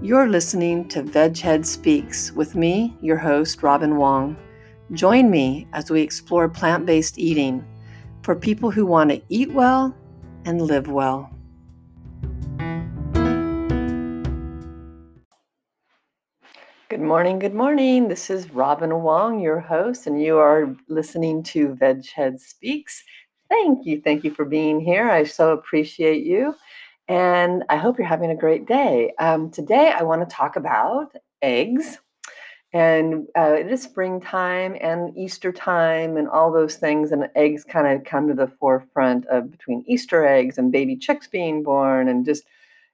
You're listening to Veghead Speaks with me, your host, Robin Wong. Join me as we explore plant based eating for people who want to eat well and live well. Good morning, good morning. This is Robin Wong, your host, and you are listening to Veghead Speaks. Thank you, thank you for being here. I so appreciate you and I hope you're having a great day. Um, today, I want to talk about eggs. And uh, it is springtime and Easter time and all those things, and eggs kind of come to the forefront of between Easter eggs and baby chicks being born, and just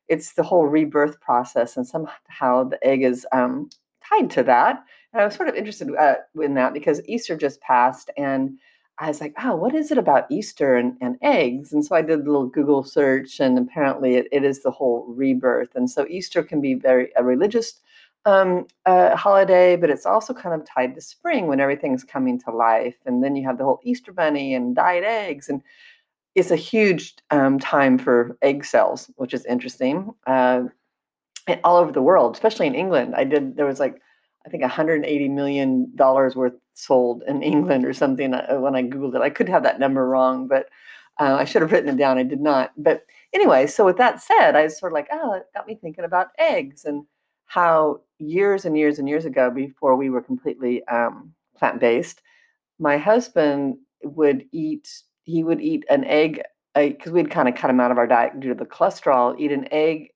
it's the whole rebirth process, and somehow the egg is um, tied to that. And I was sort of interested uh, in that because Easter just passed, and I was like, oh, what is it about Easter and, and eggs? And so I did a little Google search, and apparently it, it is the whole rebirth. And so Easter can be very a religious um, uh, holiday, but it's also kind of tied to spring when everything's coming to life. And then you have the whole Easter bunny and dyed eggs. And it's a huge um, time for egg sales, which is interesting. Uh, all over the world, especially in England. I did, there was like, I think 180 million dollars worth sold in England or something uh, when I googled it. I could have that number wrong, but uh, I should have written it down. I did not. But anyway, so with that said, I was sort of like, oh, it got me thinking about eggs and how years and years and years ago, before we were completely um, plant based, my husband would eat. He would eat an egg because we'd kind of cut him out of our diet due to the cholesterol. Eat an egg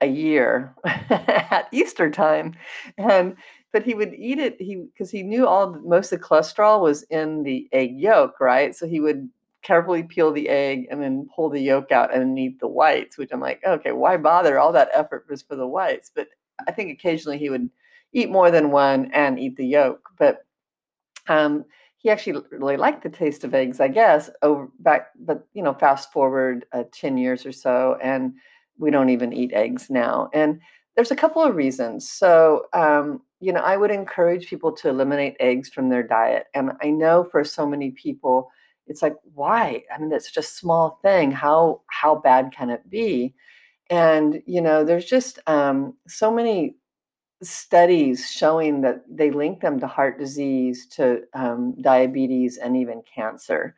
a year at Easter time, and but he would eat it he because he knew all most of the cholesterol was in the egg yolk right? So he would carefully peel the egg and then pull the yolk out and eat the whites which i'm like okay why bother? All that effort was for the whites. But i think occasionally he would eat more than one and eat the yolk but um, he actually really liked the taste of eggs i guess over back but you know fast forward uh, 10 years or so and we don't even eat eggs now. And there's a couple of reasons so um, you know, I would encourage people to eliminate eggs from their diet. And I know for so many people, it's like, why? I mean, that's such a small thing. How how bad can it be? And you know, there's just um, so many studies showing that they link them to heart disease, to um, diabetes, and even cancer.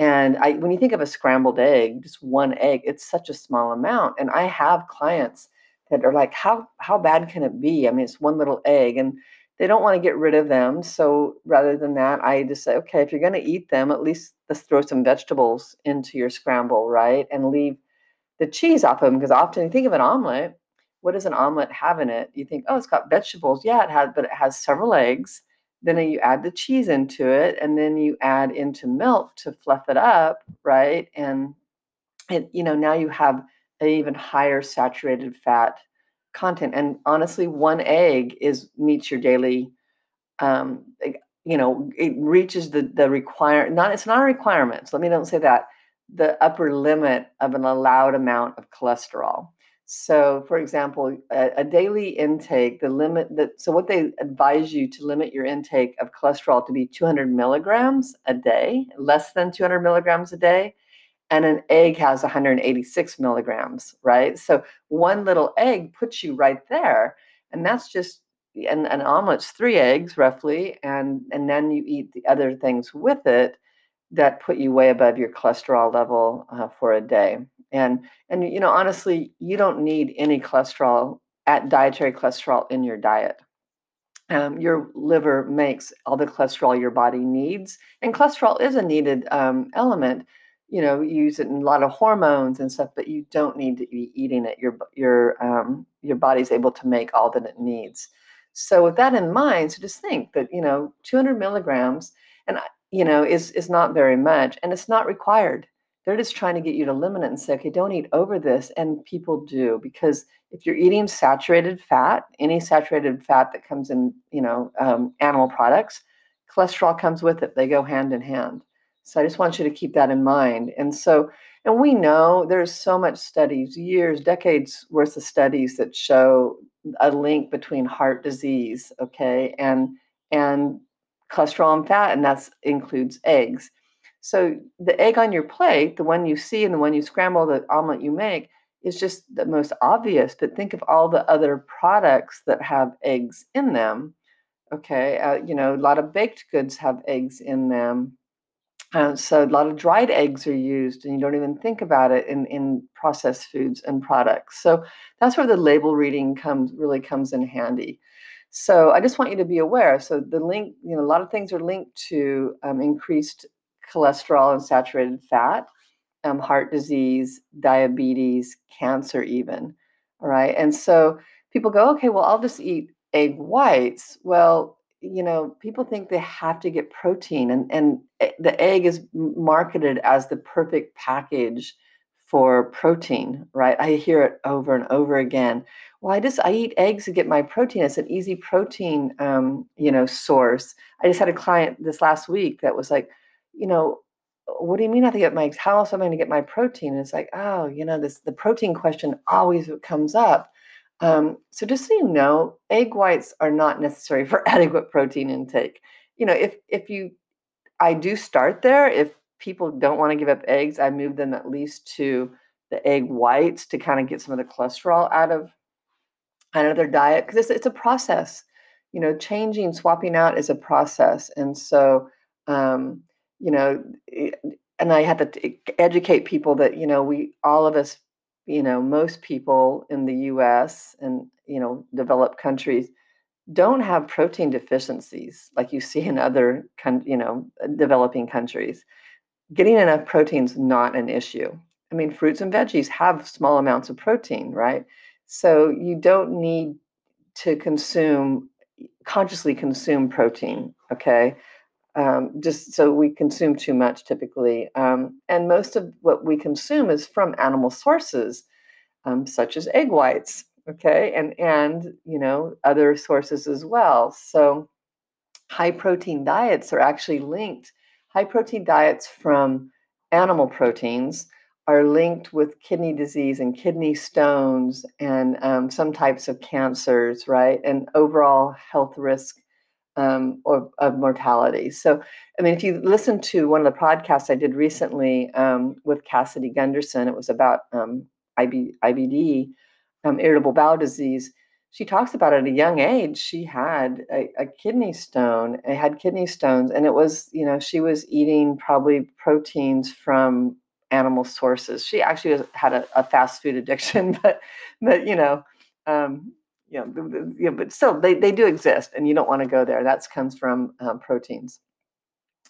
And I, when you think of a scrambled egg, just one egg, it's such a small amount. And I have clients that are like, how how bad can it be? I mean, it's one little egg, and they don't want to get rid of them. So rather than that, I just say, okay, if you're going to eat them, at least let's throw some vegetables into your scramble, right? And leave the cheese off of them because often you think of an omelet. What does an omelet have in it? You think, oh, it's got vegetables. Yeah, it has, but it has several eggs. Then you add the cheese into it, and then you add into milk to fluff it up, right? And it, you know, now you have an even higher saturated fat content. And honestly, one egg is meets your daily, um, you know, it reaches the the require not it's not a requirement. So let me don't say that the upper limit of an allowed amount of cholesterol. So, for example, a, a, daily intake, the limit that so what they advise you to limit your intake of cholesterol to be 200 milligrams a day, less than 200 milligrams a day and an egg has 186 milligrams, right? So one little egg puts you right there. And that's just and an omelet's three eggs roughly, and and then you eat the other things with it that put you way above your cholesterol level uh, for a day. And and you know honestly, you don't need any cholesterol at dietary cholesterol in your diet. Um, your liver makes all the cholesterol your body needs, and cholesterol is a needed um, element you know use it in a lot of hormones and stuff but you don't need to be eating it your your um, your body's able to make all that it needs so with that in mind so just think that you know 200 milligrams and you know is is not very much and it's not required they're just trying to get you to limit it and say, okay, don't eat over this. And people do because if you're eating saturated fat, any saturated fat that comes in, you know, um, animal products, cholesterol comes with it. They go hand in hand. So I just want you to keep that in mind. And so, and we know there's so much studies, years, decades worth of studies that show a link between heart disease, okay, and and cholesterol and fat, and that includes eggs. So the egg on your plate, the one you see and the one you scramble, the omelet you make, is just the most obvious. But think of all the other products that have eggs in them. Okay, uh, you know, a lot of baked goods have eggs in them. Uh, so a lot of dried eggs are used, and you don't even think about it in, in processed foods and products. So that's where the label reading comes really comes in handy. So I just want you to be aware. So the link, you know, a lot of things are linked to um, increased cholesterol and saturated fat, um, heart disease, diabetes, cancer, even. All right. And so people go, okay, well, I'll just eat egg whites. Well, you know, people think they have to get protein, and, and the egg is marketed as the perfect package for protein, right? I hear it over and over again. Well, I just I eat eggs to get my protein. It's an easy protein, um, you know, source. I just had a client this last week that was like, you know, what do you mean I have to get my eggs? how else am I going to get my protein? And it's like, oh, you know, this the protein question always comes up. Um, so just so you know, egg whites are not necessary for adequate protein intake. You know, if if you I do start there. If people don't want to give up eggs, I move them at least to the egg whites to kind of get some of the cholesterol out of out of their diet because it's, it's a process. You know, changing, swapping out is a process, and so um, you know, eh, and I had to educate people that, you know, we, all of us, you know, most people in the US and, you know, developed countries don't have protein deficiencies like you see in other, kind, you know, uh, developing countries. Getting enough protein is not an issue. I mean, fruits and veggies have small amounts of protein, right? So you don't need to consume, consciously consume protein, okay? Um, just so we consume too much typically. Um, and most of what we consume is from animal sources, um, such as egg whites, okay, and and you know other sources as well. So high protein diets are actually linked. High protein diets from animal proteins are linked with kidney disease and kidney stones and um, some types of cancers, right? And overall health risk um, or of mortality. So, I mean, if you listen to one of the podcasts I did recently um, with Cassidy Gunderson, it was about um, IB, IBD, um, irritable bowel disease. She talks about at a young age she had a, a kidney stone. I had kidney stones, and it was you know she was eating probably proteins from animal sources. She actually had a, a fast food addiction, but but you know you know, but still they, they do exist and you don't want to go there. That comes from um, proteins,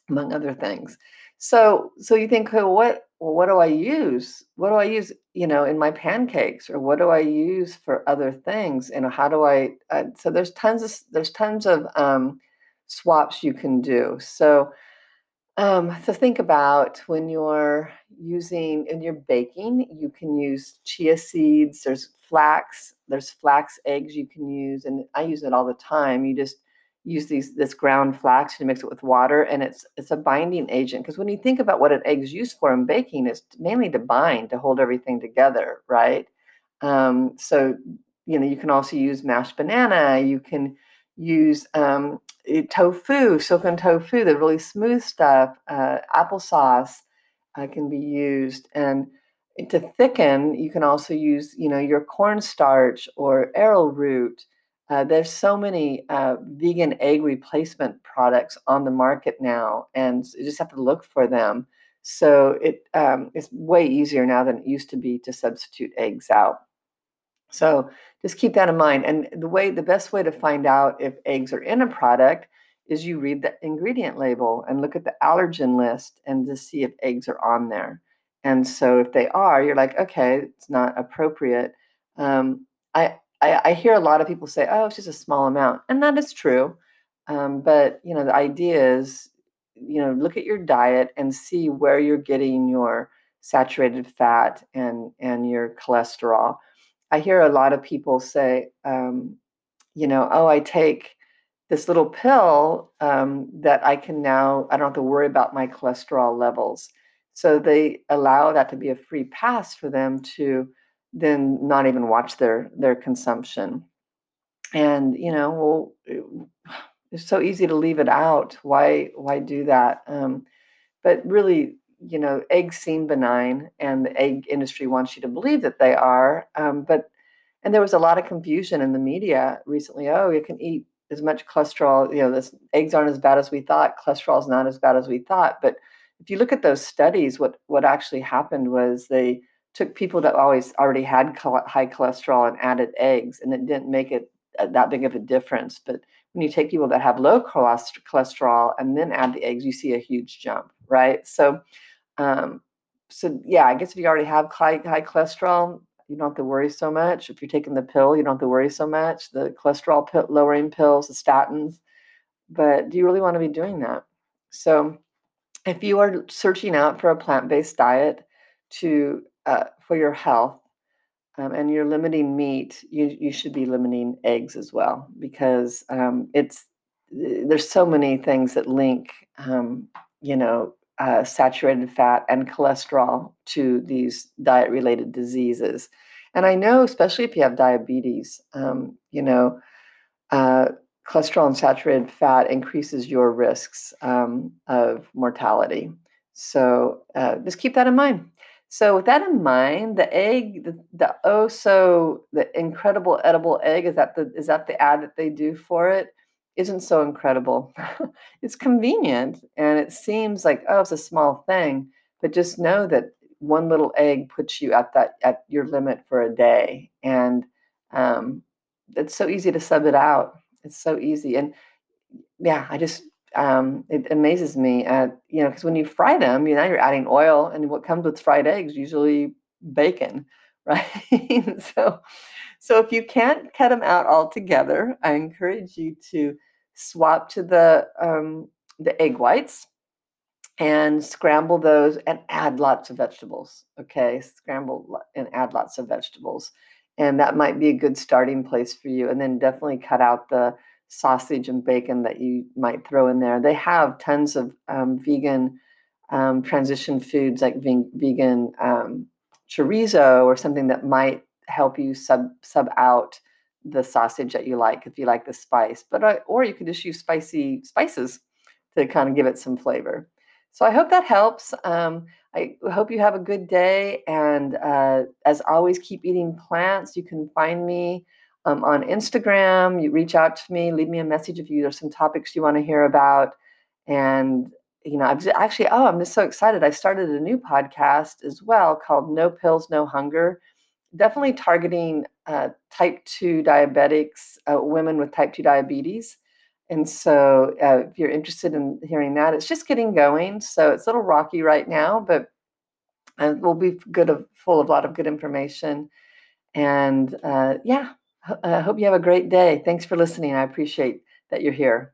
among other things. So, so you think, well, what, well, what do I use? What do I use, you know, in my pancakes or what do I use for other things? And how do I, uh, so there's tons of, there's tons of um, swaps you can do. So, um, so think about when you're using in your baking, you can use chia seeds. There's flax. There's flax eggs you can use, and I use it all the time. You just use these this ground flax to mix it with water, and it's it's a binding agent. Because when you think about what an egg's used for in baking, it's mainly to bind to hold everything together, right? Um, so you know you can also use mashed banana. You can use um, tofu, silken tofu, the really smooth stuff. Uh, applesauce uh, can be used, and to thicken, you can also use, you know, your cornstarch or arrowroot. Uh, there's so many uh, vegan egg replacement products on the market now, and you just have to look for them. So it um, it's way easier now than it used to be to substitute eggs out. So just keep that in mind. And the way, the best way to find out if eggs are in a product is you read the ingredient label and look at the allergen list and to see if eggs are on there. And so if they are, you're like, okay, it's not appropriate. Um, I, I, I hear a lot of people say, oh, it's just a small amount, and that is true. Um, but you know, the idea is, you know, look at your diet and see where you're getting your saturated fat and and your cholesterol. I hear a lot of people say, um, you know, oh, I take this little pill um, that I can now I don't have to worry about my cholesterol levels. So they allow that to be a free pass for them to then not even watch their their consumption. And you know, well, it's so easy to leave it out. Why why do that? Um, but really, you know, eggs seem benign, and the egg industry wants you to believe that they are. Um, but and there was a lot of confusion in the media recently. Oh, you can eat as much cholesterol. You know, this eggs aren't as bad as we thought. Cholesterol is not as bad as we thought. But if you look at those studies, what what actually happened was they took people that always already had high cholesterol and added eggs, and it didn't make it uh, that big of a difference. But when you take people that have low cholesterol and then add the eggs, you see a huge jump, right? So, um, so yeah, I guess if you already have high, high cholesterol, you don't have to worry so much. If you're taking the pill, you don't have to worry so much. The cholesterol pill, lowering pills, the statins. But do you really want to be doing that? So, if you are searching out for a plant-based diet to uh, for your health, um, and you're limiting meat, you you should be limiting eggs as well because um, it's there's so many things that link, um, you know, uh, saturated fat and cholesterol to these diet related diseases. And I know, especially if you have diabetes, um, you know, uh, cholesterol and saturated fat increases your risks um, of mortality. So uh, just keep that in mind. So with that in mind, the egg, the, the oh so the incredible edible egg is that the is that the ad that they do for it isn't so incredible. it's convenient and it seems like oh it's a small thing, but just know that one little egg puts you at that at your limit for a day, and um, it's so easy to sub it out. It's so easy, and yeah, I just um, it amazes me at you know because when you fry them, you know you're adding oil, and what comes with fried eggs usually bacon, right? so, so if you can't cut them out altogether, I encourage you to swap to the um, the egg whites and scramble those and add lots of vegetables. Okay, scramble and add lots of vegetables, and that might be a good starting place for you. And then definitely cut out the sausage and bacon that you might throw in there. They have tons of um, vegan um, transition foods like vegan um, chorizo or something that might help you sub sub out the sausage that you like if you like the spice. But uh, or you could just use spicy spices to kind of give it some flavor. So I hope that helps. Um, I hope you have a good day. And uh, as always, keep eating plants. You can find me um, on Instagram. You reach out to me, leave me a message if you there's some topics you want to hear about. And you know, I've actually, oh, I'm just so excited. I started a new podcast as well called No Pills, No Hunger. Definitely targeting uh, type 2 diabetics, uh, women with type 2 diabetes. And so, uh, if you're interested in hearing that, it's just getting going. So, it's a little rocky right now, but uh, we'll be good, of, full of a lot of good information. And uh, yeah, I hope you have a great day. Thanks for listening. I appreciate that you're here.